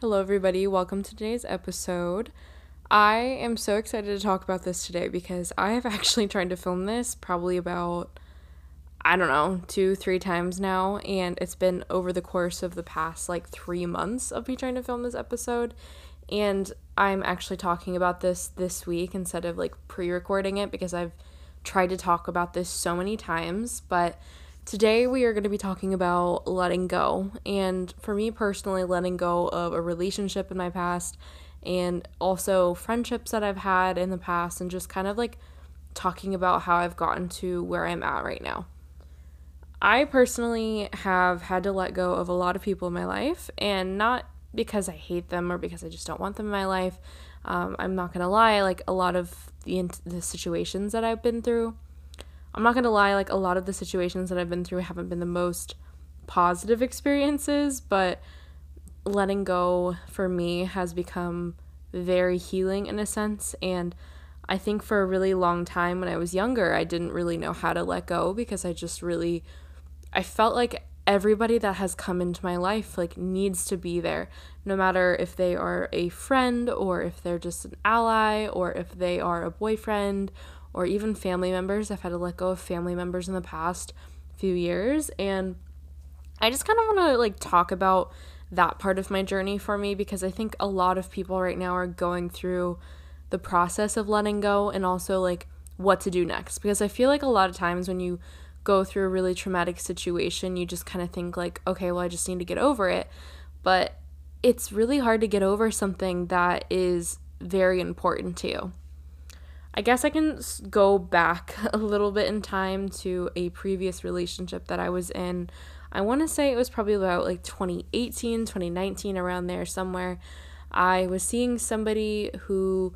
Hello, everybody. Welcome to today's episode. I am so excited to talk about this today because I have actually tried to film this probably about, I don't know, two, three times now. And it's been over the course of the past like three months of me trying to film this episode. And I'm actually talking about this this week instead of like pre recording it because I've tried to talk about this so many times. But Today, we are going to be talking about letting go. And for me personally, letting go of a relationship in my past and also friendships that I've had in the past, and just kind of like talking about how I've gotten to where I'm at right now. I personally have had to let go of a lot of people in my life, and not because I hate them or because I just don't want them in my life. Um, I'm not gonna lie, like a lot of the, the situations that I've been through I'm not gonna lie, like a lot of the situations that I've been through haven't been the most positive experiences, but letting go for me has become very healing in a sense. And I think for a really long time when I was younger, I didn't really know how to let go because I just really, I felt like everybody that has come into my life like needs to be there no matter if they are a friend or if they're just an ally or if they are a boyfriend or even family members. I've had to let go of family members in the past few years and I just kind of want to like talk about that part of my journey for me because I think a lot of people right now are going through the process of letting go and also like what to do next because I feel like a lot of times when you go through a really traumatic situation, you just kind of think like, okay, well I just need to get over it. But it's really hard to get over something that is very important to you. I guess I can go back a little bit in time to a previous relationship that I was in. I want to say it was probably about like 2018, 2019, around there somewhere. I was seeing somebody who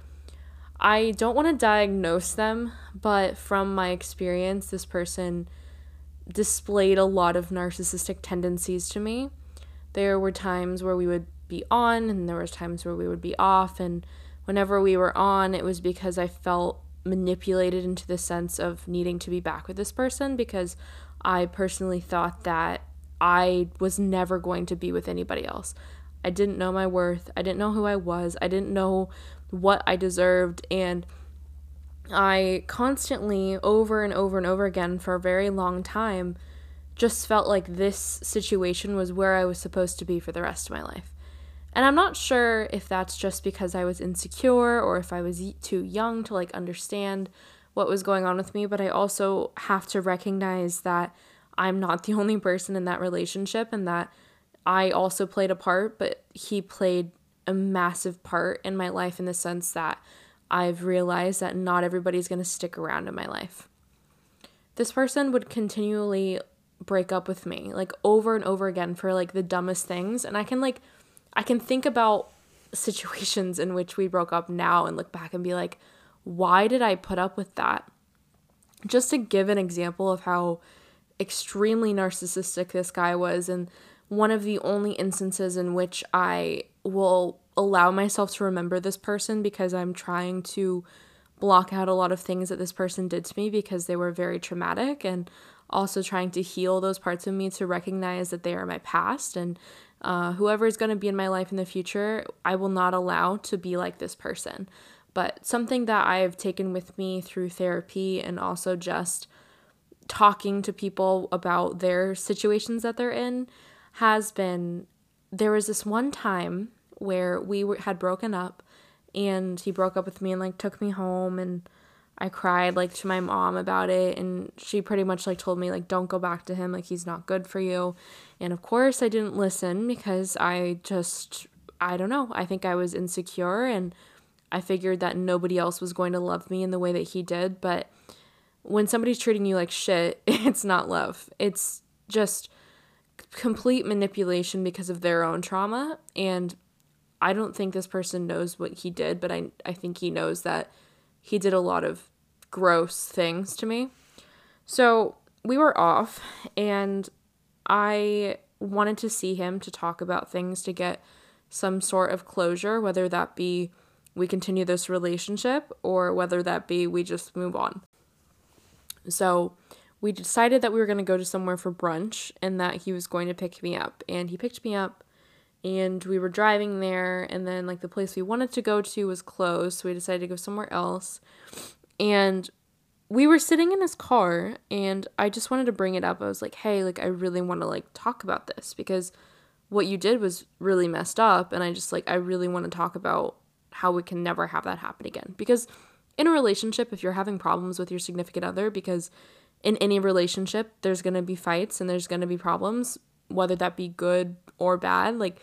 I don't want to diagnose them, but from my experience, this person displayed a lot of narcissistic tendencies to me. There were times where we would be on, and there was times where we would be off, and whenever we were on, it was because I felt manipulated into the sense of needing to be back with this person because I personally thought that I was never going to be with anybody else. I didn't know my worth. I didn't know who I was. I didn't know what I deserved. And I constantly, over and over and over again, for a very long time, just felt like this situation was where I was supposed to be for the rest of my life. And I'm not sure if that's just because I was insecure or if I was too young to like understand what was going on with me, but I also have to recognize that I'm not the only person in that relationship and that I also played a part, but he played a massive part in my life in the sense that I've realized that not everybody's going to stick around in my life. This person would continually break up with me like over and over again for like the dumbest things and I can like I can think about situations in which we broke up now and look back and be like, why did I put up with that? Just to give an example of how extremely narcissistic this guy was, and one of the only instances in which I will allow myself to remember this person because I'm trying to block out a lot of things that this person did to me because they were very traumatic and also trying to heal those parts of me to recognize that they are my past and uh, whoever is going to be in my life in the future, I will not allow to be like this person. But something that I have taken with me through therapy and also just talking to people about their situations that they're in has been there was this one time where we were, had broken up and he broke up with me and like took me home and I cried like to my mom about it and she pretty much like told me like don't go back to him like he's not good for you. And of course I didn't listen because I just I don't know. I think I was insecure and I figured that nobody else was going to love me in the way that he did, but when somebody's treating you like shit, it's not love. It's just complete manipulation because of their own trauma and I don't think this person knows what he did, but I I think he knows that he did a lot of gross things to me. So we were off, and I wanted to see him to talk about things to get some sort of closure, whether that be we continue this relationship or whether that be we just move on. So we decided that we were going to go to somewhere for brunch and that he was going to pick me up. And he picked me up and we were driving there and then like the place we wanted to go to was closed so we decided to go somewhere else and we were sitting in his car and i just wanted to bring it up. I was like hey like i really want to like talk about this because what you did was really messed up and i just like i really want to talk about how we can never have that happen again. Because in a relationship if you're having problems with your significant other because in any relationship there's going to be fights and there's going to be problems whether that be good or bad like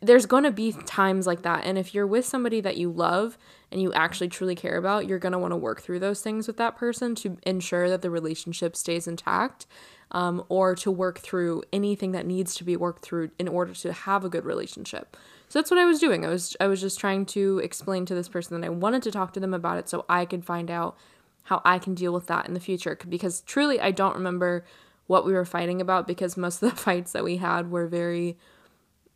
there's going to be times like that and if you're with somebody that you love and you actually truly care about you're going to want to work through those things with that person to ensure that the relationship stays intact um, or to work through anything that needs to be worked through in order to have a good relationship. So that's what i was doing. I was i was just trying to explain to this person that i wanted to talk to them about it so i could find out how i can deal with that in the future because truly i don't remember what we were fighting about because most of the fights that we had were very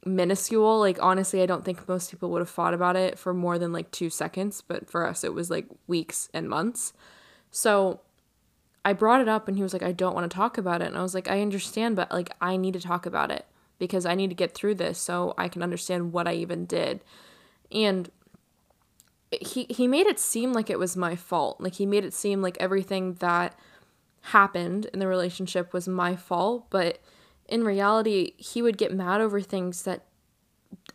minuscule. Like, honestly, I don't think most people would have thought about it for more than like two seconds, but for us, it was like weeks and months. So I brought it up and he was like, I don't want to talk about it. And I was like, I understand, but like, I need to talk about it because I need to get through this so I can understand what I even did. And he he made it seem like it was my fault. Like he made it seem like everything that happened in the relationship was my fault, but in reality, he would get mad over things that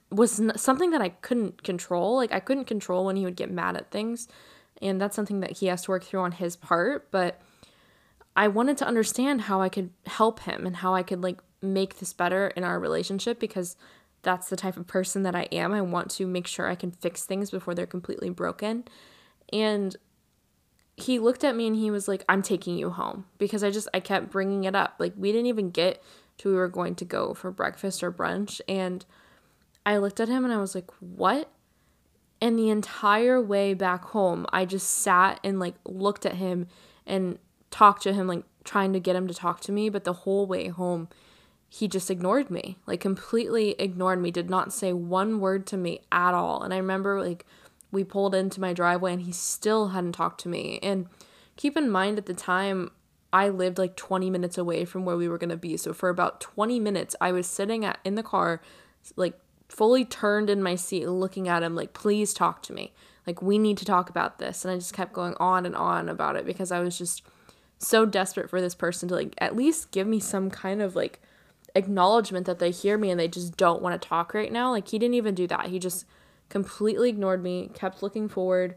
was something that I couldn't control. Like I couldn't control when he would get mad at things, and that's something that he has to work through on his part, but I wanted to understand how I could help him and how I could like make this better in our relationship because that's the type of person that I am. I want to make sure I can fix things before they're completely broken. And he looked at me and he was like, I'm taking you home because I just, I kept bringing it up. Like, we didn't even get to we were going to go for breakfast or brunch. And I looked at him and I was like, What? And the entire way back home, I just sat and like looked at him and talked to him, like trying to get him to talk to me. But the whole way home, he just ignored me, like completely ignored me, did not say one word to me at all. And I remember like we pulled into my driveway and he still hadn't talked to me. And keep in mind at the time, I lived like 20 minutes away from where we were going to be. So for about 20 minutes, I was sitting at, in the car, like fully turned in my seat, looking at him, like, please talk to me. Like, we need to talk about this. And I just kept going on and on about it because I was just so desperate for this person to, like, at least give me some kind of like acknowledgement that they hear me and they just don't want to talk right now. Like, he didn't even do that. He just completely ignored me, kept looking forward,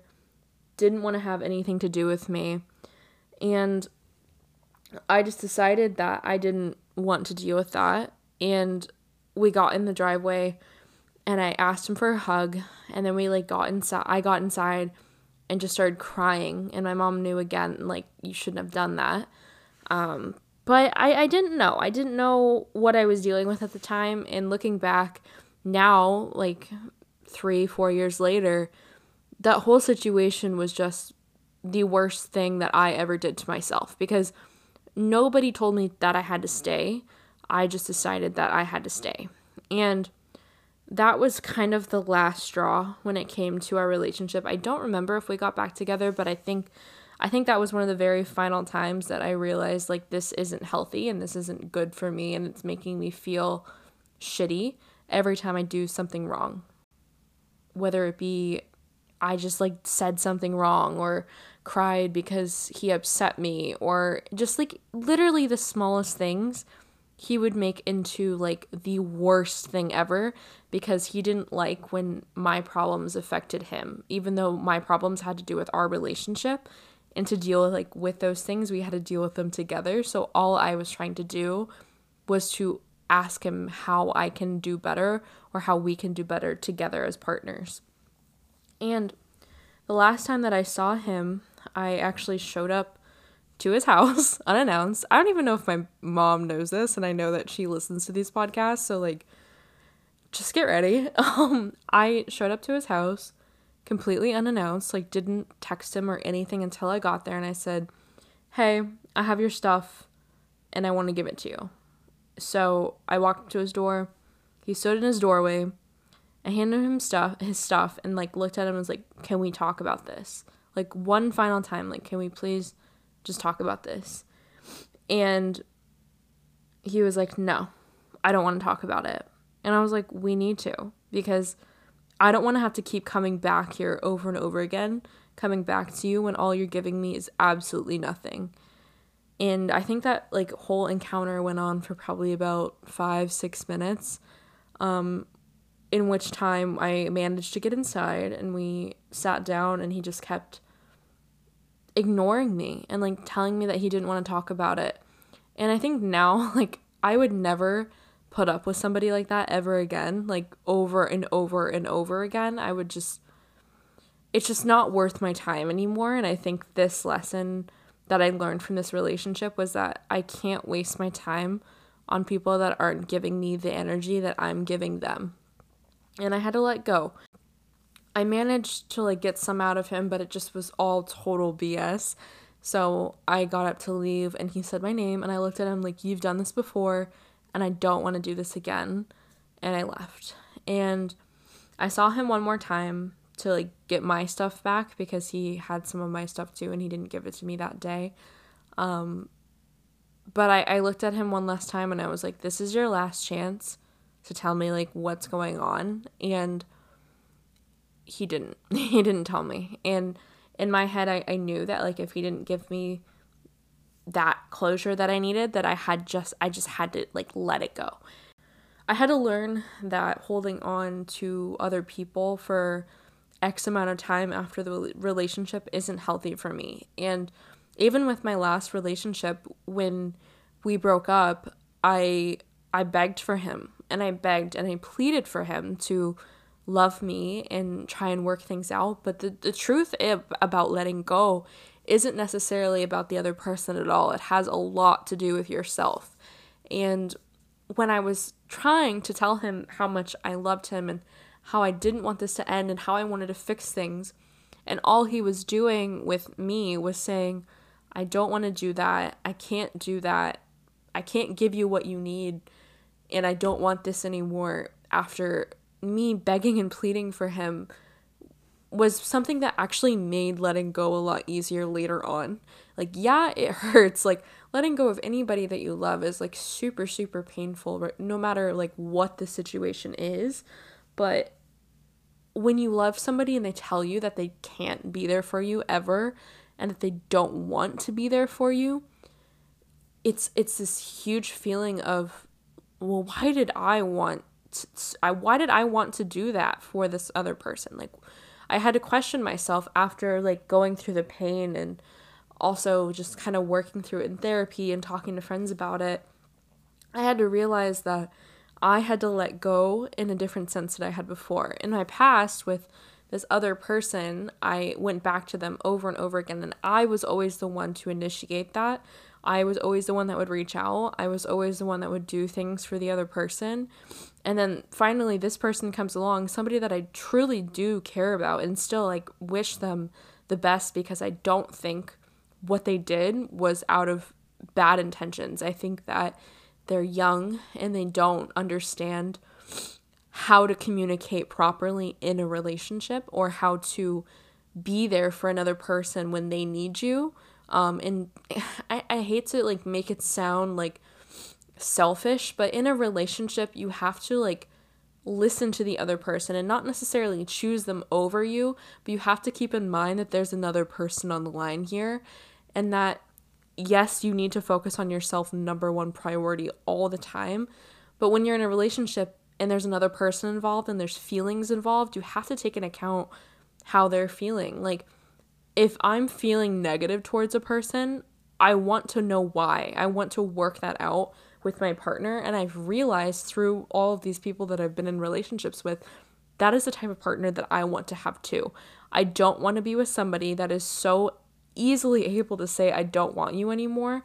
didn't want to have anything to do with me. And I just decided that I didn't want to deal with that. And we got in the driveway and I asked him for a hug. And then we like got inside, I got inside and just started crying. And my mom knew again, like, you shouldn't have done that. Um, but I, I didn't know. I didn't know what I was dealing with at the time. And looking back now, like three, four years later, that whole situation was just the worst thing that I ever did to myself because nobody told me that I had to stay. I just decided that I had to stay. And that was kind of the last straw when it came to our relationship. I don't remember if we got back together, but I think I think that was one of the very final times that I realized like this isn't healthy and this isn't good for me and it's making me feel shitty every time I do something wrong whether it be I just like said something wrong or cried because he upset me or just like literally the smallest things he would make into like the worst thing ever because he didn't like when my problems affected him even though my problems had to do with our relationship and to deal with like with those things we had to deal with them together so all I was trying to do was to ask him how I can do better or how we can do better together as partners. And the last time that I saw him, I actually showed up to his house unannounced. I don't even know if my mom knows this, and I know that she listens to these podcasts, so like, just get ready. Um, I showed up to his house completely unannounced, like, didn't text him or anything until I got there, and I said, Hey, I have your stuff, and I want to give it to you. So I walked to his door. He stood in his doorway. I handed him stuff, his stuff, and like looked at him and was like, "Can we talk about this? Like one final time, like, can we please just talk about this?" And he was like, "No, I don't want to talk about it." And I was like, we need to because I don't want to have to keep coming back here over and over again, coming back to you when all you're giving me is absolutely nothing. And I think that like whole encounter went on for probably about five, six minutes. Um, in which time I managed to get inside and we sat down and he just kept ignoring me and like telling me that he didn't want to talk about it. And I think now, like, I would never put up with somebody like that ever again, like, over and over and over again. I would just, it's just not worth my time anymore. And I think this lesson that I learned from this relationship was that I can't waste my time on people that aren't giving me the energy that I'm giving them. And I had to let go. I managed to like get some out of him, but it just was all total BS. So I got up to leave and he said my name and I looked at him like you've done this before and I don't want to do this again and I left. And I saw him one more time to like get my stuff back because he had some of my stuff too and he didn't give it to me that day. Um but I, I looked at him one last time and I was like, This is your last chance to tell me like what's going on and he didn't he didn't tell me. And in my head I, I knew that like if he didn't give me that closure that i needed that i had just i just had to like let it go. I had to learn that holding on to other people for x amount of time after the relationship isn't healthy for me. And even with my last relationship when we broke up i i begged for him and i begged and i pleaded for him to love me and try and work things out. But the, the truth about letting go isn't necessarily about the other person at all. It has a lot to do with yourself. And when I was trying to tell him how much I loved him and how I didn't want this to end and how I wanted to fix things, and all he was doing with me was saying, I don't want to do that. I can't do that. I can't give you what you need. And I don't want this anymore after me begging and pleading for him was something that actually made letting go a lot easier later on. Like, yeah, it hurts. Like, letting go of anybody that you love is like super, super painful, no matter like what the situation is. But when you love somebody and they tell you that they can't be there for you ever and that they don't want to be there for you, it's it's this huge feeling of well, why did I want I why did I want to do that for this other person? Like I had to question myself after like going through the pain and also just kind of working through it in therapy and talking to friends about it. I had to realize that I had to let go in a different sense that I had before. In my past with this other person, I went back to them over and over again and I was always the one to initiate that. I was always the one that would reach out. I was always the one that would do things for the other person. And then finally, this person comes along, somebody that I truly do care about and still like wish them the best because I don't think what they did was out of bad intentions. I think that they're young and they don't understand how to communicate properly in a relationship or how to be there for another person when they need you um, and I, I hate to like make it sound like selfish, but in a relationship, you have to like listen to the other person and not necessarily choose them over you, but you have to keep in mind that there's another person on the line here and that yes, you need to focus on yourself number one priority all the time. But when you're in a relationship and there's another person involved and there's feelings involved, you have to take into account how they're feeling. Like if I'm feeling negative towards a person, I want to know why. I want to work that out with my partner. And I've realized through all of these people that I've been in relationships with, that is the type of partner that I want to have too. I don't want to be with somebody that is so easily able to say, I don't want you anymore,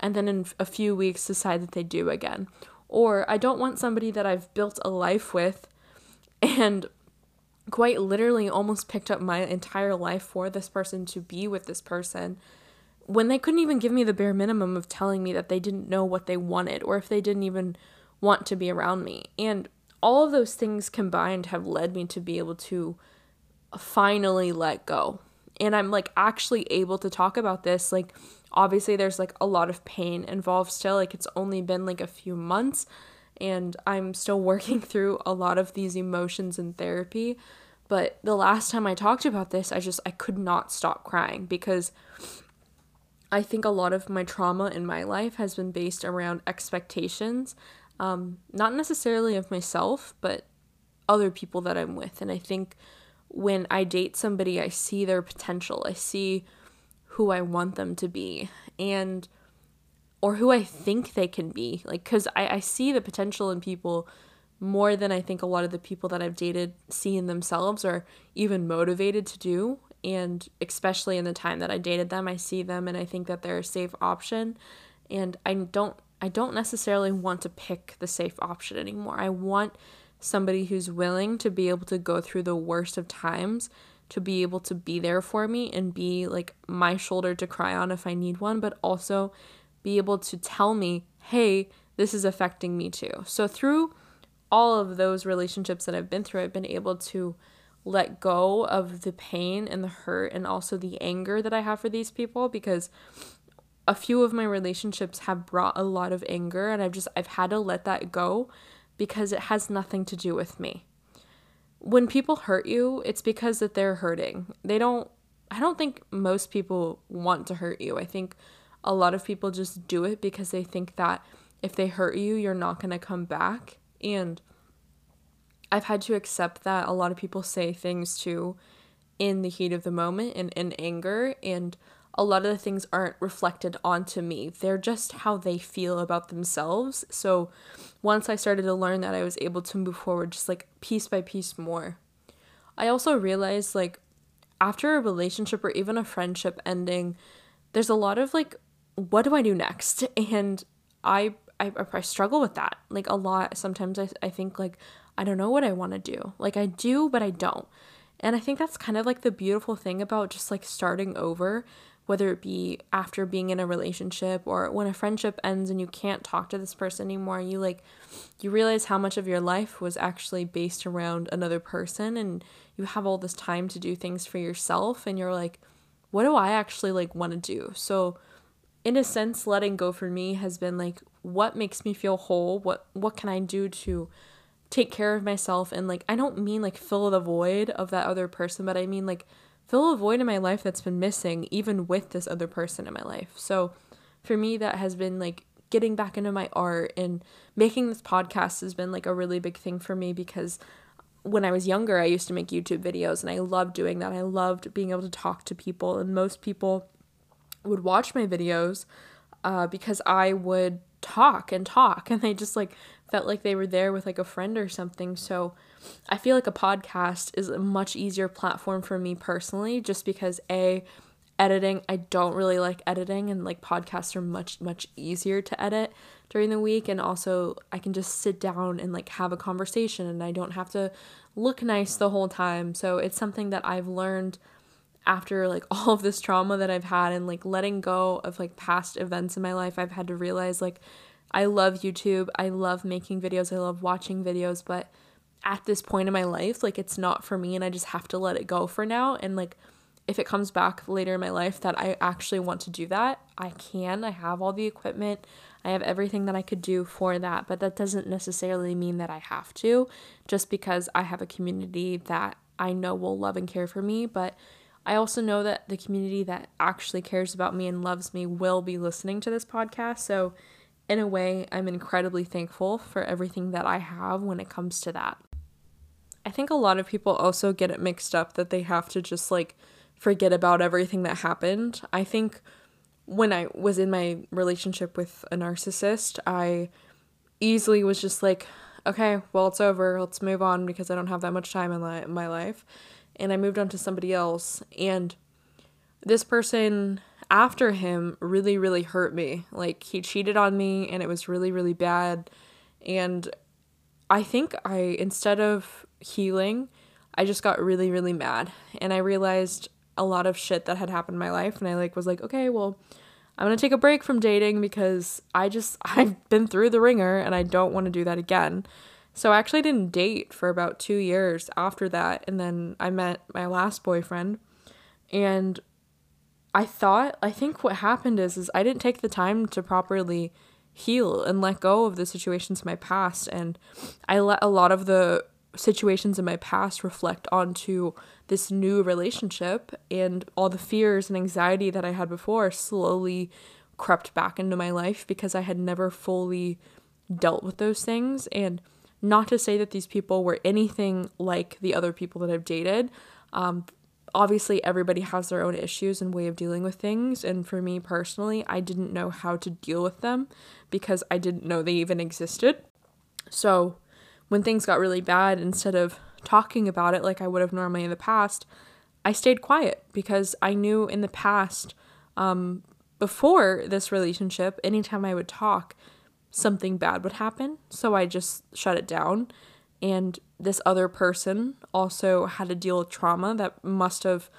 and then in a few weeks decide that they do again. Or I don't want somebody that I've built a life with and quite literally almost picked up my entire life for this person to be with this person when they couldn't even give me the bare minimum of telling me that they didn't know what they wanted or if they didn't even want to be around me. And all of those things combined have led me to be able to finally let go. And I'm like actually able to talk about this. Like, obviously, there's like a lot of pain involved still. Like, it's only been like a few months and I'm still working through a lot of these emotions in therapy. But the last time I talked about this, I just I could not stop crying because I think a lot of my trauma in my life has been based around expectations, um, not necessarily of myself, but other people that I'm with. And I think when I date somebody, I see their potential. I see who I want them to be. And or who I think they can be. Like, because I, I see the potential in people more than I think a lot of the people that I've dated see in themselves or even motivated to do. And especially in the time that I dated them, I see them and I think that they're a safe option. And I don't I don't necessarily want to pick the safe option anymore. I want somebody who's willing to be able to go through the worst of times, to be able to be there for me and be like my shoulder to cry on if I need one, but also be able to tell me, hey, this is affecting me too. So through all of those relationships that I've been through, I've been able to let go of the pain and the hurt and also the anger that I have for these people because a few of my relationships have brought a lot of anger and I've just I've had to let that go because it has nothing to do with me. When people hurt you, it's because that they're hurting. They don't I don't think most people want to hurt you. I think a lot of people just do it because they think that if they hurt you, you're not going to come back. And I've had to accept that a lot of people say things too in the heat of the moment and in anger. And a lot of the things aren't reflected onto me. They're just how they feel about themselves. So once I started to learn that, I was able to move forward just like piece by piece more. I also realized like after a relationship or even a friendship ending, there's a lot of like what do I do next? And I, I, I struggle with that like a lot. Sometimes I, I think like, I don't know what I want to do. Like I do, but I don't. And I think that's kind of like the beautiful thing about just like starting over, whether it be after being in a relationship or when a friendship ends and you can't talk to this person anymore, you like you realize how much of your life was actually based around another person and you have all this time to do things for yourself and you're like what do I actually like want to do? So in a sense letting go for me has been like what makes me feel whole what what can i do to take care of myself and like i don't mean like fill the void of that other person but i mean like fill a void in my life that's been missing even with this other person in my life so for me that has been like getting back into my art and making this podcast has been like a really big thing for me because when I was younger, I used to make YouTube videos and I loved doing that. I loved being able to talk to people, and most people would watch my videos uh, because I would talk and talk and they just like felt like they were there with like a friend or something. So I feel like a podcast is a much easier platform for me personally just because A, editing, I don't really like editing and like podcasts are much, much easier to edit during the week. And also, I can just sit down and like have a conversation and I don't have to look nice the whole time. So it's something that I've learned after like all of this trauma that I've had and like letting go of like past events in my life, I've had to realize like I love YouTube. I love making videos. I love watching videos, but at this point in my life, like it's not for me and I just have to let it go for now and like if it comes back later in my life that I actually want to do that, I can. I have all the equipment. I have everything that I could do for that, but that doesn't necessarily mean that I have to just because I have a community that I know will love and care for me, but I also know that the community that actually cares about me and loves me will be listening to this podcast. So, in a way, I'm incredibly thankful for everything that I have when it comes to that. I think a lot of people also get it mixed up that they have to just like forget about everything that happened. I think when I was in my relationship with a narcissist, I easily was just like, okay, well, it's over. Let's move on because I don't have that much time in my life and I moved on to somebody else. And this person after him really, really hurt me. Like, he cheated on me, and it was really, really bad. And I think I, instead of healing, I just got really, really mad. And I realized a lot of shit that had happened in my life. And I, like, was like, okay, well, I'm gonna take a break from dating because I just, I've been through the ringer and I don't want to do that again. So I actually didn't date for about two years after that. And then I met my last boyfriend. And I thought, I think what happened is, is I didn't take the time to properly heal and let go of the situations in my past and I let a lot of the situations in my past reflect onto this new relationship and all the fears and anxiety that I had before slowly crept back into my life because I had never fully dealt with those things and not to say that these people were anything like the other people that I've dated. Um, obviously, everybody has their own issues and way of dealing with things. And for me personally, I didn't know how to deal with them because I didn't know they even existed. So when things got really bad, instead of talking about it like I would have normally in the past, I stayed quiet because I knew in the past, um, before this relationship, anytime I would talk, something bad would happen. So I just shut it down. And this other person also had to deal with trauma that must have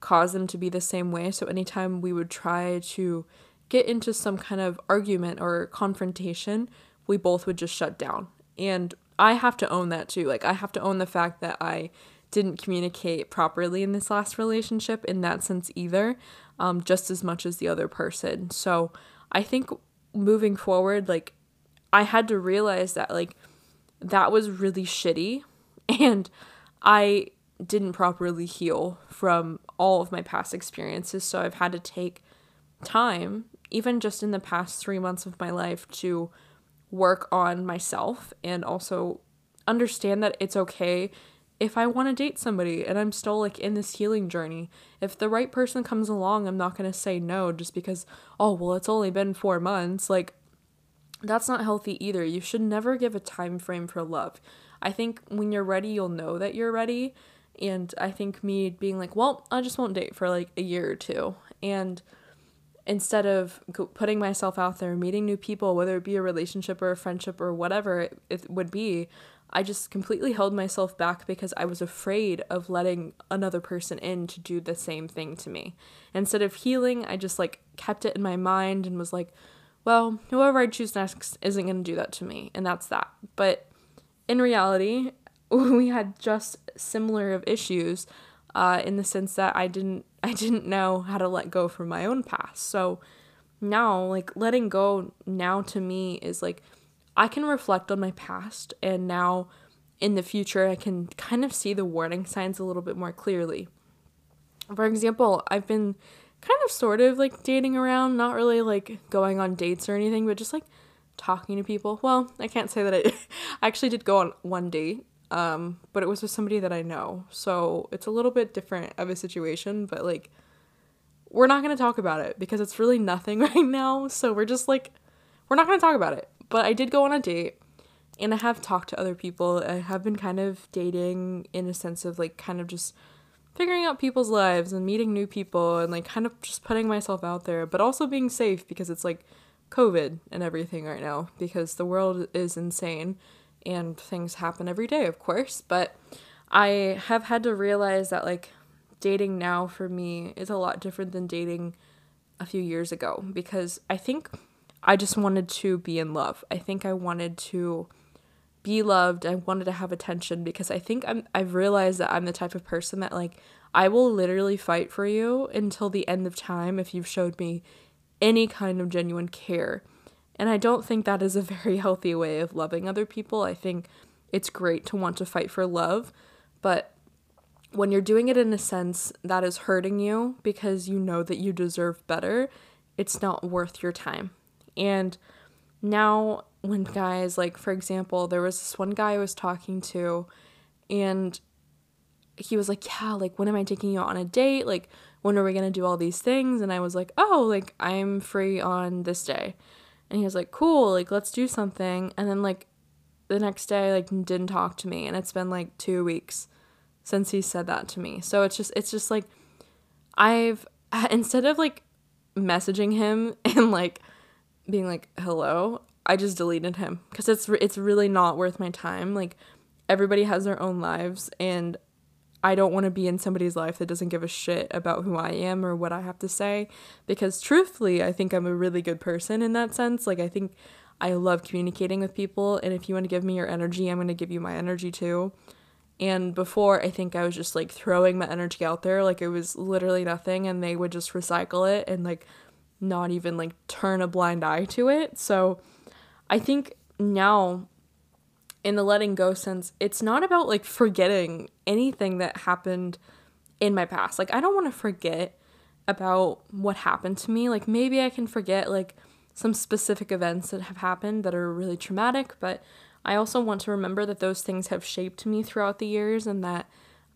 caused them to be the same way. So anytime we would try to get into some kind of argument or confrontation, we both would just shut down. And I have to own that too. Like, I have to own the fact that I didn't communicate properly in this last relationship in that sense either, um, just as much as the other person. So I think moving forward, like, I had to realize that like that was really shitty and I didn't properly heal from all of my past experiences. So I've had to take time, even just in the past three months of my life, to work on myself and also understand that it's okay if I want to date somebody and I'm still like in this healing journey. If the right person comes along, I'm not going to say no just because, oh, well, it's only been four months. Like, that's not healthy either. You should never give a time frame for love. I think when you're ready, you'll know that you're ready. And I think me being like, well, I just won't date for like a year or two. And instead of putting myself out there, meeting new people, whether it be a relationship or a friendship or whatever it, would be, I just completely held myself back because I was afraid of letting another person in to do the same thing to me. Instead of healing, I just like kept it in my mind and was like, well, whoever I choose next isn't going to do that to me, and that's that. But in reality, we had just similar of issues uh, in the sense that I didn't I didn't know how to let go from my own past. So now, like letting go now to me is like I can reflect on my past, and now in the future I can kind of see the warning signs a little bit more clearly. For example, I've been kind of sort of like dating around, not really like going on dates or anything, but just like talking to people. Well, I can't say that I, I actually did go on one date, um, but it was with somebody that I know. So it's a little bit different of a situation, but like we're not going to talk about it because it's really nothing right now. So we're just like we're not going to talk about it. But I did go on a date and I have talked to other people. I have been kind of dating in a sense of like kind of just figuring out people's lives and meeting new people and like kind of just putting myself out there, but also being safe because it's like COVID and everything right now because the world is insane and things happen every day, of course. But I have had to realize that like dating now for me is a lot different than dating a few years ago because I think I just wanted to be in love. I think I wanted to be loved. I wanted to have attention because I think I'm I've realized that I'm the type of person that like I will literally fight for you until the end of time if you've showed me any kind of genuine care. And I don't think that is a very healthy way of loving other people. I think it's great to want to fight for love, but when you're doing it in a sense that is hurting you because you know that you deserve better, it's not worth your time. And now when guys like for example there was this one guy i was talking to and he was like yeah like when am i taking you on a date? Like when are we going to do all these things? And i was like oh like i'm free on this day. And he was like cool like let's do something. And then like the next day like didn't talk to me and it's been like 2 weeks since he said that to me. So it's just it's just like i've instead of like messaging him and like being like hello I just deleted him because it's it's really not worth my time. Like everybody has their own lives, and I don't want to be in somebody's life that doesn't give a shit about who I am or what I have to say. Because truthfully, I think I'm a really good person in that sense. Like I think I love communicating with people, and if you want to give me your energy, I'm going to give you my energy too. And before, I think I was just like throwing my energy out there, like it was literally nothing, and they would just recycle it and like not even like turn a blind eye to it. So I think now in the letting go sense, it's not about like forgetting anything that happened in my past. Like I don't want to forget about what happened to me. Like maybe I can forget like some specific events that have happened that are really traumatic, but I also want to remember that those things have shaped me throughout the years and that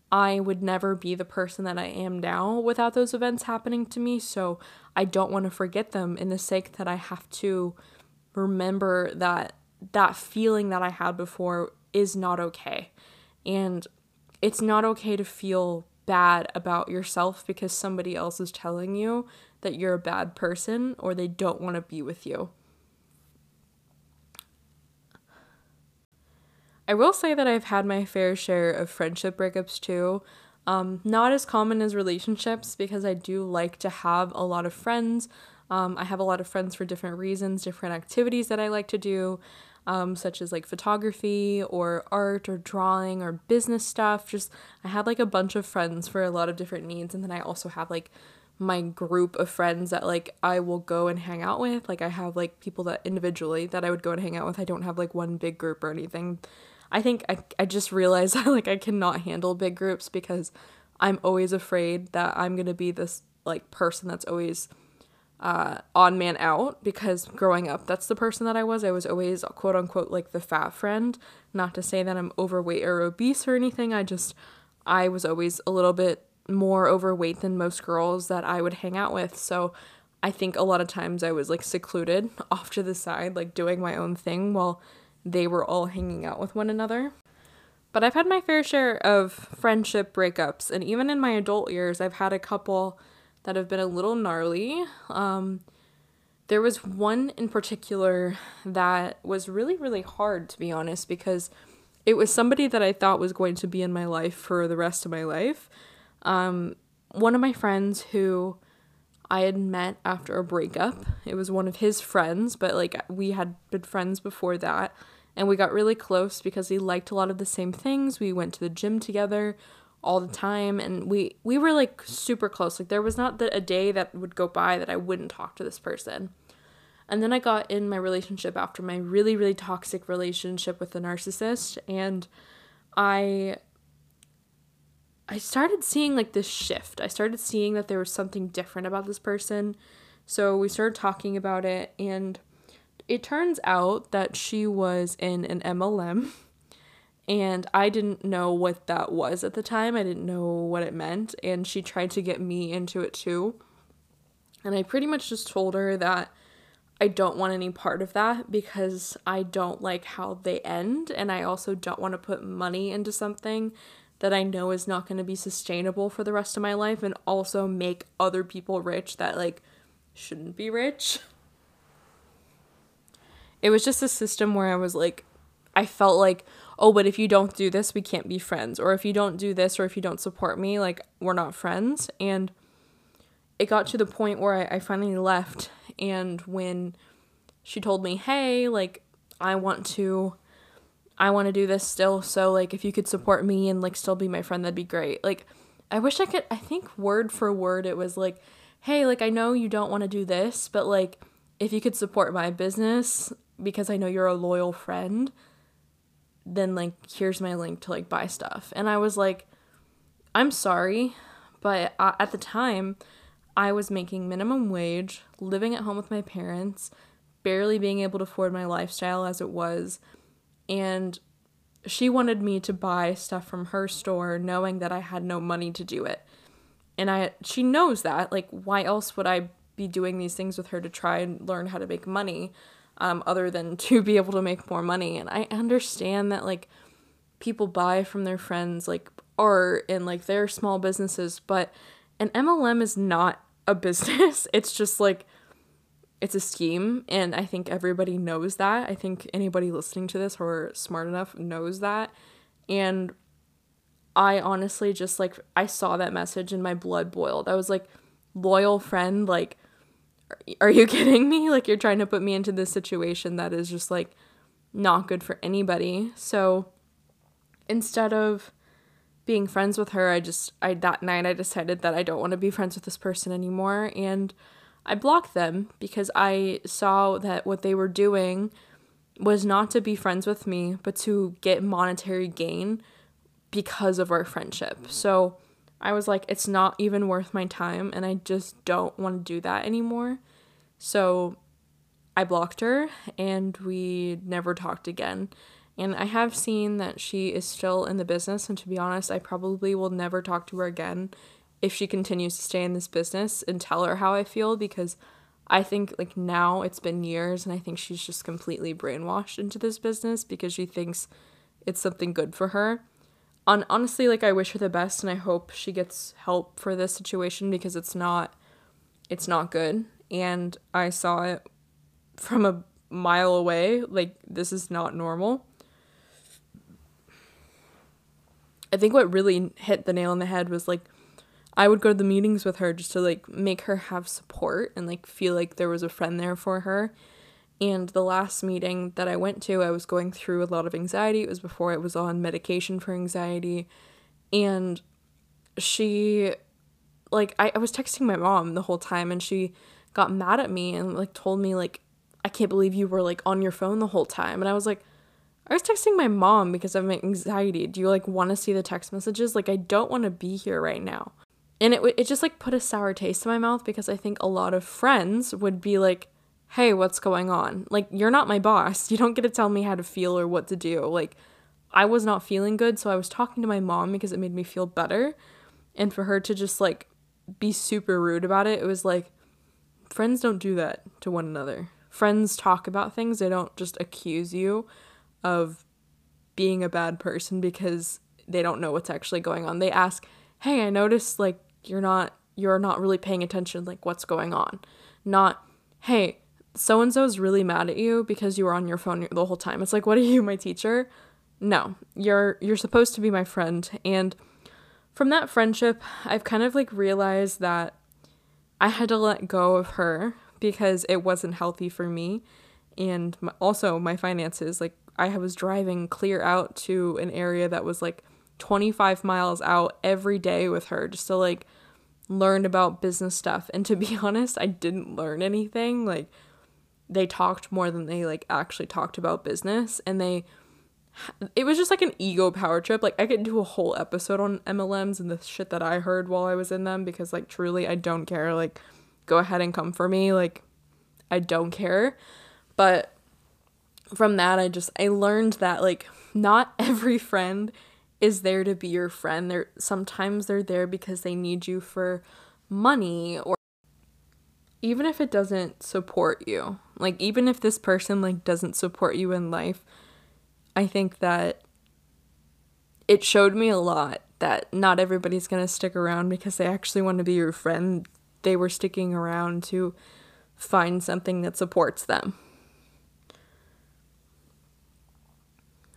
I would never be the person that I am now without those events happening to me. So I don't want to forget them in the sake that I have to remember that that feeling that I had before is not okay. And it's not okay to feel bad about yourself because somebody else is telling you that you're a bad person or they don't want to be with you. I will say that I've had my fair share of friendship breakups too. Um, not as common as relationships because I do like to have a lot of friends. Um, I have a lot of friends for different reasons, different activities that I like to do, um, such as like photography or art or drawing or business stuff. Just I had like a bunch of friends for a lot of different needs, and then I also have like my group of friends that like I will go and hang out with. Like I have like people that individually that I would go and hang out with. I don't have like one big group or anything. I think I, I just realized like I cannot handle big groups because I'm always afraid that I'm gonna be this like person that's always uh, odd man out because growing up that's the person that I was. I was always quote unquote like the fat friend. Not to say that I'm overweight or obese or anything. I just I was always a little bit more overweight than most girls that I would hang out with. So I think a lot of times I was like secluded off to the side, like doing my own thing while they were all hanging out with one another. But I've had my fair share of friendship breakups, and even in my adult years, I've had a couple that have been a little gnarly. Um, there was one in particular that was really, really hard, to be honest, because it was somebody that I thought was going to be in my life for the rest of my life. Um, one of my friends who I had met after a breakup. It was one of his friends, but like we had been friends before that. And we got really close because he liked a lot of the same things. We went to the gym together all the time and we we were like super close. Like there was not a day that would go by that I wouldn't talk to this person. And then I got in my relationship after my really really toxic relationship with the narcissist and I I started seeing like this shift. I started seeing that there was something different about this person. So we started talking about it, and it turns out that she was in an MLM. And I didn't know what that was at the time. I didn't know what it meant. And she tried to get me into it too. And I pretty much just told her that I don't want any part of that because I don't like how they end. And I also don't want to put money into something that I know is not going to be sustainable for the rest of my life and also make other people rich that like shouldn't be rich. It was just a system where I was like I felt like, "Oh, but if you don't do this, we can't be friends." Or if you don't do this or if you don't support me, like we're not friends. And it got to the point where I, I finally left and when she told me, "Hey, like I want to I want to do this still. So like if you could support me and like still be my friend, that'd be great. Like I wish I could I think word for word it was like, "Hey, like I know you don't want to do this, but like if you could support my business because I know you're a loyal friend, then like here's my link to like buy stuff." And I was like, "I'm sorry, but uh, at the time I was making minimum wage, living at home with my parents, barely being able to afford my lifestyle as it was." and she wanted me to buy stuff from her store knowing that I had no money to do it. And I she knows that. Like why else would I be doing these things with her to try and learn how to make money um, other than to be able to make more money? And I understand that like people buy from their friends like art and like their small businesses, but an MLM is not a business. It's just like it's a scheme and i think everybody knows that i think anybody listening to this or smart enough knows that and i honestly just like i saw that message and my blood boiled i was like loyal friend like are you kidding me like you're trying to put me into this situation that is just like not good for anybody so instead of being friends with her i just i that night i decided that i don't want to be friends with this person anymore and I blocked them because I saw that what they were doing was not to be friends with me, but to get monetary gain because of our friendship. So I was like, it's not even worth my time, and I just don't want to do that anymore. So I blocked her, and we never talked again. And I have seen that she is still in the business, and to be honest, I probably will never talk to her again if she continues to stay in this business and tell her how I feel because I think like now it's been years and I think she's just completely brainwashed into this business because she thinks it's something good for her. On honestly like I wish her the best and I hope she gets help for this situation because it's not it's not good and I saw it from a mile away like this is not normal. I think what really hit the nail on the head was like I would go to the meetings with her just to like make her have support and like feel like there was a friend there for her. And the last meeting that I went to, I was going through a lot of anxiety. It was before I was on medication for anxiety. And she, like, I, I was texting my mom the whole time and she got mad at me and like told me, like, I can't believe you were like on your phone the whole time. And I was like, I was texting my mom because of my anxiety. Do you like want to see the text messages? Like, I don't want to be here right now and it it just like put a sour taste in my mouth because I think a lot of friends would be like, "Hey, what's going on? Like you're not my boss. You don't get to tell me how to feel or what to do." Like I was not feeling good, so I was talking to my mom because it made me feel better. And for her to just like be super rude about it, it was like friends don't do that to one another. Friends talk about things, they don't just accuse you of being a bad person because they don't know what's actually going on. They ask, "Hey, I noticed like you're not you're not really paying attention like what's going on. Not, hey, so and so's really mad at you because you were on your phone the whole time. It's like, what are you, my teacher? No, you're you're supposed to be my friend. And from that friendship, I've kind of like realized that I had to let go of her because it wasn't healthy for me and my, also my finances. Like I was driving clear out to an area that was like 25 miles out every day with her just to like learn about business stuff. And to be honest, I didn't learn anything. Like they talked more than they like actually talked about business and they it was just like an ego power trip. Like I could do a whole episode on MLMs and the shit that I heard while I was in them because like truly I don't care. Like go ahead and come for me. Like I don't care. But from that I just I learned that like not every friend is there to be your friend. They're sometimes they're there because they need you for money or even if it doesn't support you. Like even if this person like doesn't support you in life, I think that it showed me a lot that not everybody's going to stick around because they actually want to be your friend. They were sticking around to find something that supports them.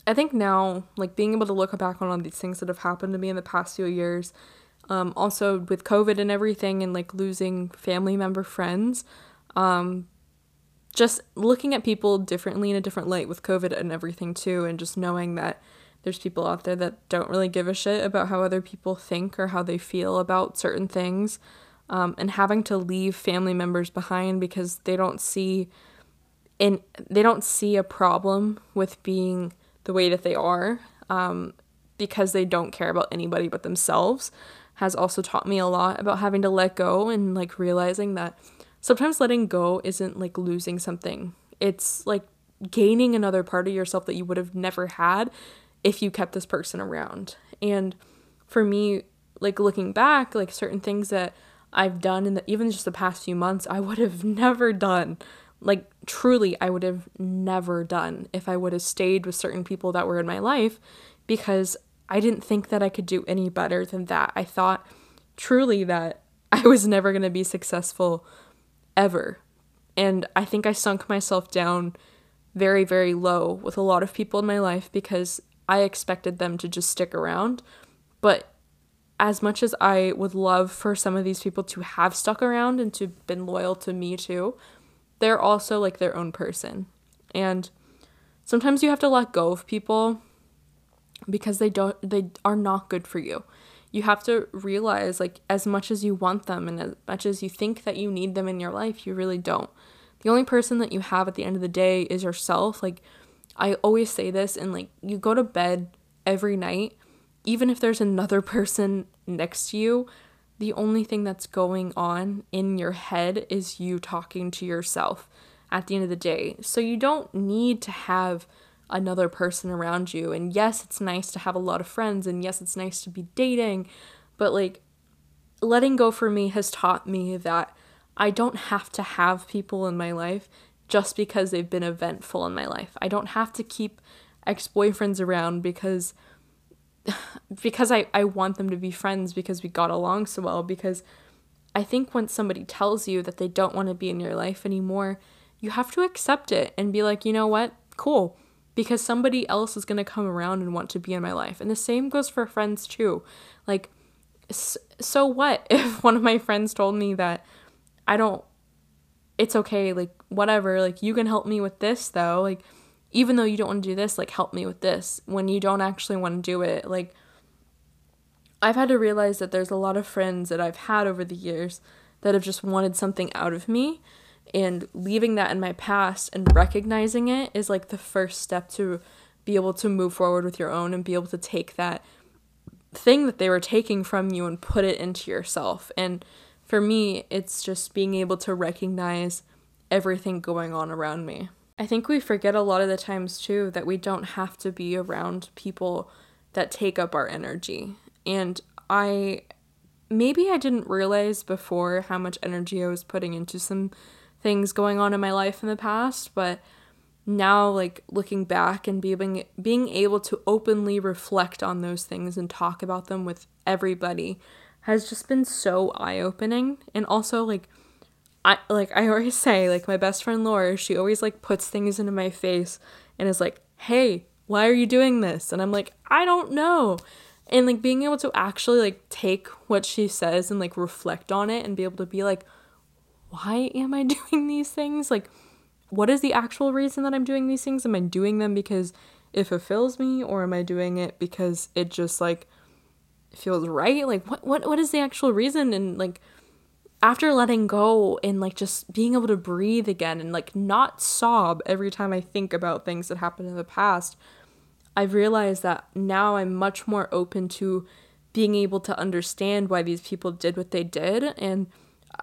I think now, like being able to look back on all these things that have happened to me in the past few years, um, also with COVID and everything, and like losing family member friends, um, just looking at people differently in a different light with COVID and everything too, and just knowing that there's people out there that don't really give a shit about how other people think or how they feel about certain things, um, and having to leave family members behind because they don't see, in they don't see a problem with being the way that they are um, because they don't care about anybody but themselves has also taught me a lot about having to let go and like realizing that sometimes letting go isn't like losing something. It's like gaining another part of yourself that you would have never had if you kept this person around. And for me, like looking back, like certain things that I've done in the, even just the past few months, I would have never done like truly I would have never done if I would have stayed with certain people that were in my life because I didn't think that I could do any better than that. I thought truly that I was never going to be successful ever. And I think I sunk myself down very, very low with a lot of people in my life because I expected them to just stick around. But as much as I would love for some of these people to have stuck around and to been loyal to me too, they're also like their own person. And sometimes you have to let go of people because they don't they are not good for you. You have to realize like as much as you want them and as much as you think that you need them in your life, you really don't. The only person that you have at the end of the day is yourself. Like I always say this and like you go to bed every night, even if there's another person next to you, the only thing that's going on in your head is you talking to yourself at the end of the day. So you don't need to have another person around you. And yes, it's nice to have a lot of friends, and yes, it's nice to be dating, but like letting go for me has taught me that I don't have to have people in my life just because they've been eventful in my life. I don't have to keep ex-boyfriends around because because I, I want them to be friends because we got along so well because I think when somebody tells you that they don't want to be in your life anymore, you have to accept it and be like, you know what? Cool. Because somebody else is going to come around and want to be in my life. And the same goes for friends too. Like, so what if one of my friends told me that I don't, it's okay, like, whatever, like, you can help me with this though. Like, even though you don't want to do this, like help me with this when you don't actually want to do it. Like I've had to realize that there's a lot of friends that I've had over the years that have just wanted something out of me and leaving that in my past and recognizing it is like the first step to be able to move forward with your own and be able to take that thing that they were taking from you and put it into yourself. And for me, it's just being able to recognize everything going on around me. I think we forget a lot of the times too that we don't have to be around people that take up our energy. And I maybe I didn't realize before how much energy I was putting into some things going on in my life in the past, but now like looking back and being being able to openly reflect on those things and talk about them with everybody has just been so eye-opening and also like I like I always say like my best friend Laura, she always like puts things into my face and is like, "Hey, why are you doing this?" And I'm like, "I don't know." And like being able to actually like take what she says and like reflect on it and be able to be like, "Why am I doing these things?" Like what is the actual reason that I'm doing these things? Am I doing them because it fulfills me or am I doing it because it just like feels right? Like what what what is the actual reason and like after letting go and like just being able to breathe again and like not sob every time I think about things that happened in the past, I've realized that now I'm much more open to being able to understand why these people did what they did. And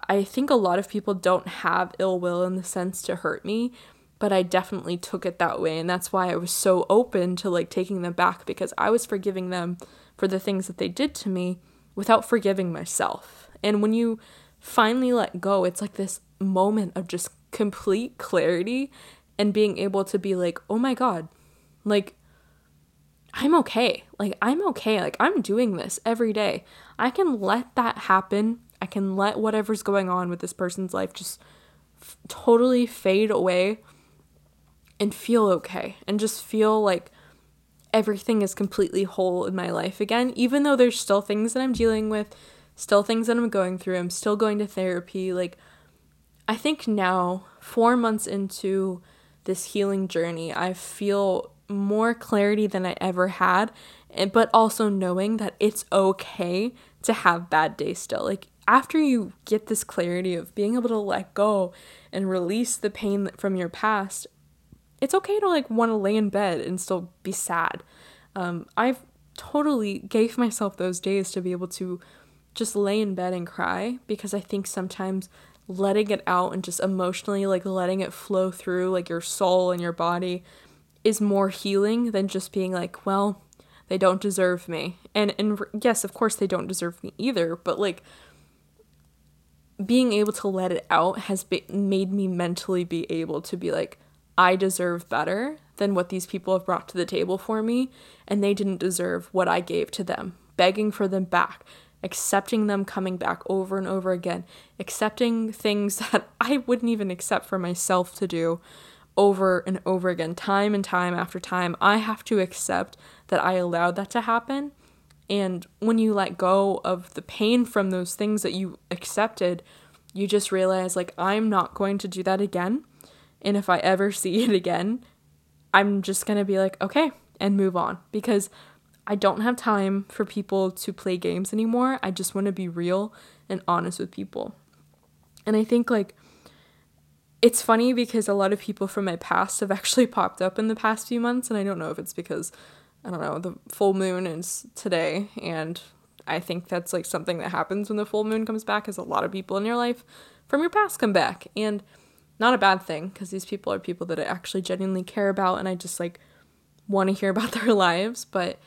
I think a lot of people don't have ill will in the sense to hurt me, but I definitely took it that way. And that's why I was so open to like taking them back because I was forgiving them for the things that they did to me without forgiving myself. And when you finally let go, it's like this moment of just complete clarity and being able to be like, oh my God, like, I'm okay. Like, I'm okay. Like, I'm doing this every day. I can let that happen. I can let whatever's going on with this person's life just f- totally fade away and feel okay and just feel like everything is completely whole in my life again, even though there's still things that I'm dealing with still things that I'm going through. I'm still going to therapy. Like, I think now, four months into this healing journey, I feel more clarity than I ever had, but also knowing that it's okay to have bad days still. Like, after you get this clarity of being able to let go and release the pain from your past, it's okay to like want to lay in bed and still be sad. Um, I've totally gave myself those days to be able to just lay in bed and cry because I think sometimes letting it out and just emotionally like letting it flow through like your soul and your body is more healing than just being like, well, they don't deserve me. And and yes, of course they don't deserve me either, but like being able to let it out has be- made me mentally be able to be like I deserve better than what these people have brought to the table for me and they didn't deserve what I gave to them. Begging for them back, accepting them coming back over and over again, accepting things that I wouldn't even accept for myself to do over and over again, time and time after time. I have to accept that I allowed that to happen. And when you let go of the pain from those things that you accepted, you just realize, like, I'm not going to do that again. And if I ever see it again, I'm just going to be like, okay, and move on. Because I don't have time for people to play games anymore. I just want to be real and honest with people. And I think like it's funny because a lot of people from my past have actually popped up in the past few months, and I don't know if it's because, I don't know, the full moon is today, and I think that's like something that happens when the full moon comes back, is a lot of people in your life from your past come back, and not a bad thing because these people are people that I actually genuinely care about, and I just like want to hear about their lives, but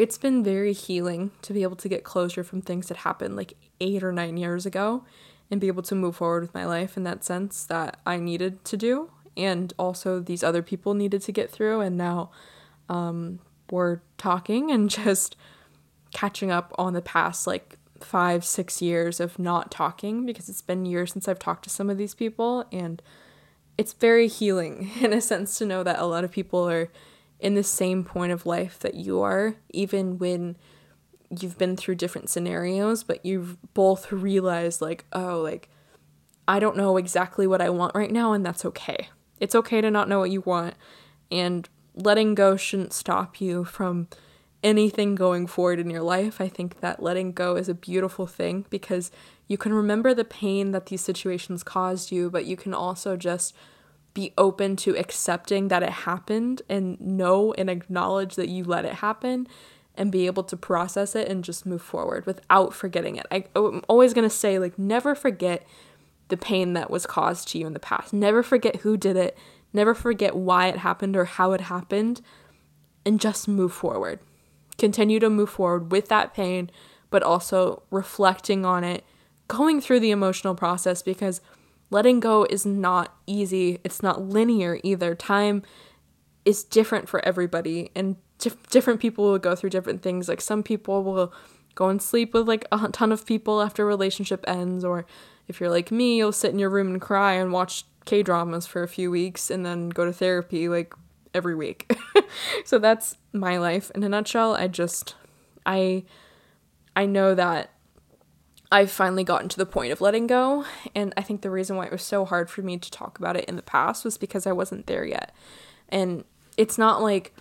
it's been very healing to be able to get closure from things that happened like eight or nine years ago and be able to move forward with my life in that sense that I needed to do and also these other people needed to get through and now um, we're talking and just catching up on the past like five six years of not talking because it's been years since i've talked to some of these people and it's very healing in a sense to know that a lot of people are in the same point of life that you are even when you've been through different scenarios, but you've both realized, like, oh, like, I don't know exactly what I want right now, and that's okay. It's okay to not know what you want, and letting go shouldn't stop you from anything going forward in your life. I think that letting go is a beautiful thing because you can remember the pain that these situations caused you, but you can also just be open to accepting that it happened and know and acknowledge that you let it happen and be able to process it and just move forward without forgetting it. I, I'm always going to say, like, never forget the pain that was caused to you in the past. Never forget who did it. Never forget why it happened or how it happened. And just move forward. Continue to move forward with that pain, but also reflecting on it, going through the emotional process because letting go is not easy. It's not linear either. Time is different for everybody, and different people will go through different things. Like some people will go and sleep with like a ton of people after a relationship ends, or if you're like me, you'll sit in your room and cry and watch K dramas for a few weeks and then go to therapy like every week. so that's my life in a nutshell. I just I I know that I've finally gotten to the point of letting go, and I think the reason why it was so hard for me to talk about it in the past was because I wasn't there yet. And it's not like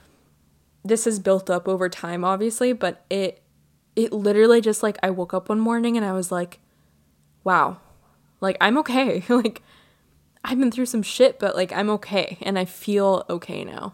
this has built up over time obviously but it it literally just like i woke up one morning and i was like wow like i'm okay like i've been through some shit but like i'm okay and i feel okay now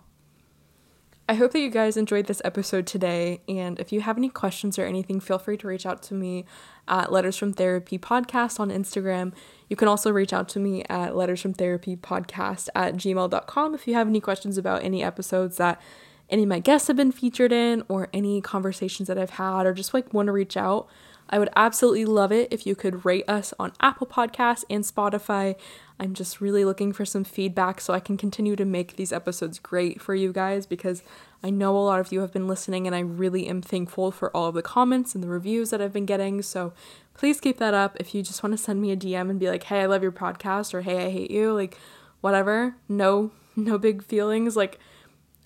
I hope that you guys enjoyed this episode today. And if you have any questions or anything, feel free to reach out to me at Letters from Therapy Podcast on Instagram. You can also reach out to me at Letters from Therapy Podcast at gmail.com if you have any questions about any episodes that any of my guests have been featured in or any conversations that I've had or just like want to reach out, I would absolutely love it if you could rate us on Apple Podcasts and Spotify. I'm just really looking for some feedback so I can continue to make these episodes great for you guys because I know a lot of you have been listening and I really am thankful for all of the comments and the reviews that I've been getting. So please keep that up. If you just want to send me a DM and be like, hey, I love your podcast or hey, I hate you, like whatever, no, no big feelings. Like,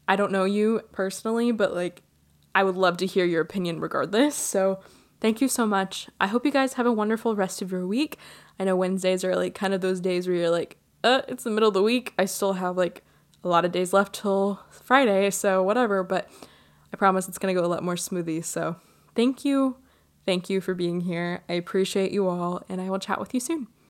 I don't know you personally, but like I would love to hear your opinion regardless. So, thank you so much. I hope you guys have a wonderful rest of your week. I know Wednesdays are like kind of those days where you're like, uh, it's the middle of the week. I still have like a lot of days left till Friday, so whatever, but I promise it's to go a lot more smoothly. So, thank you. Thank you for being here. I appreciate you all, and I will chat with you soon.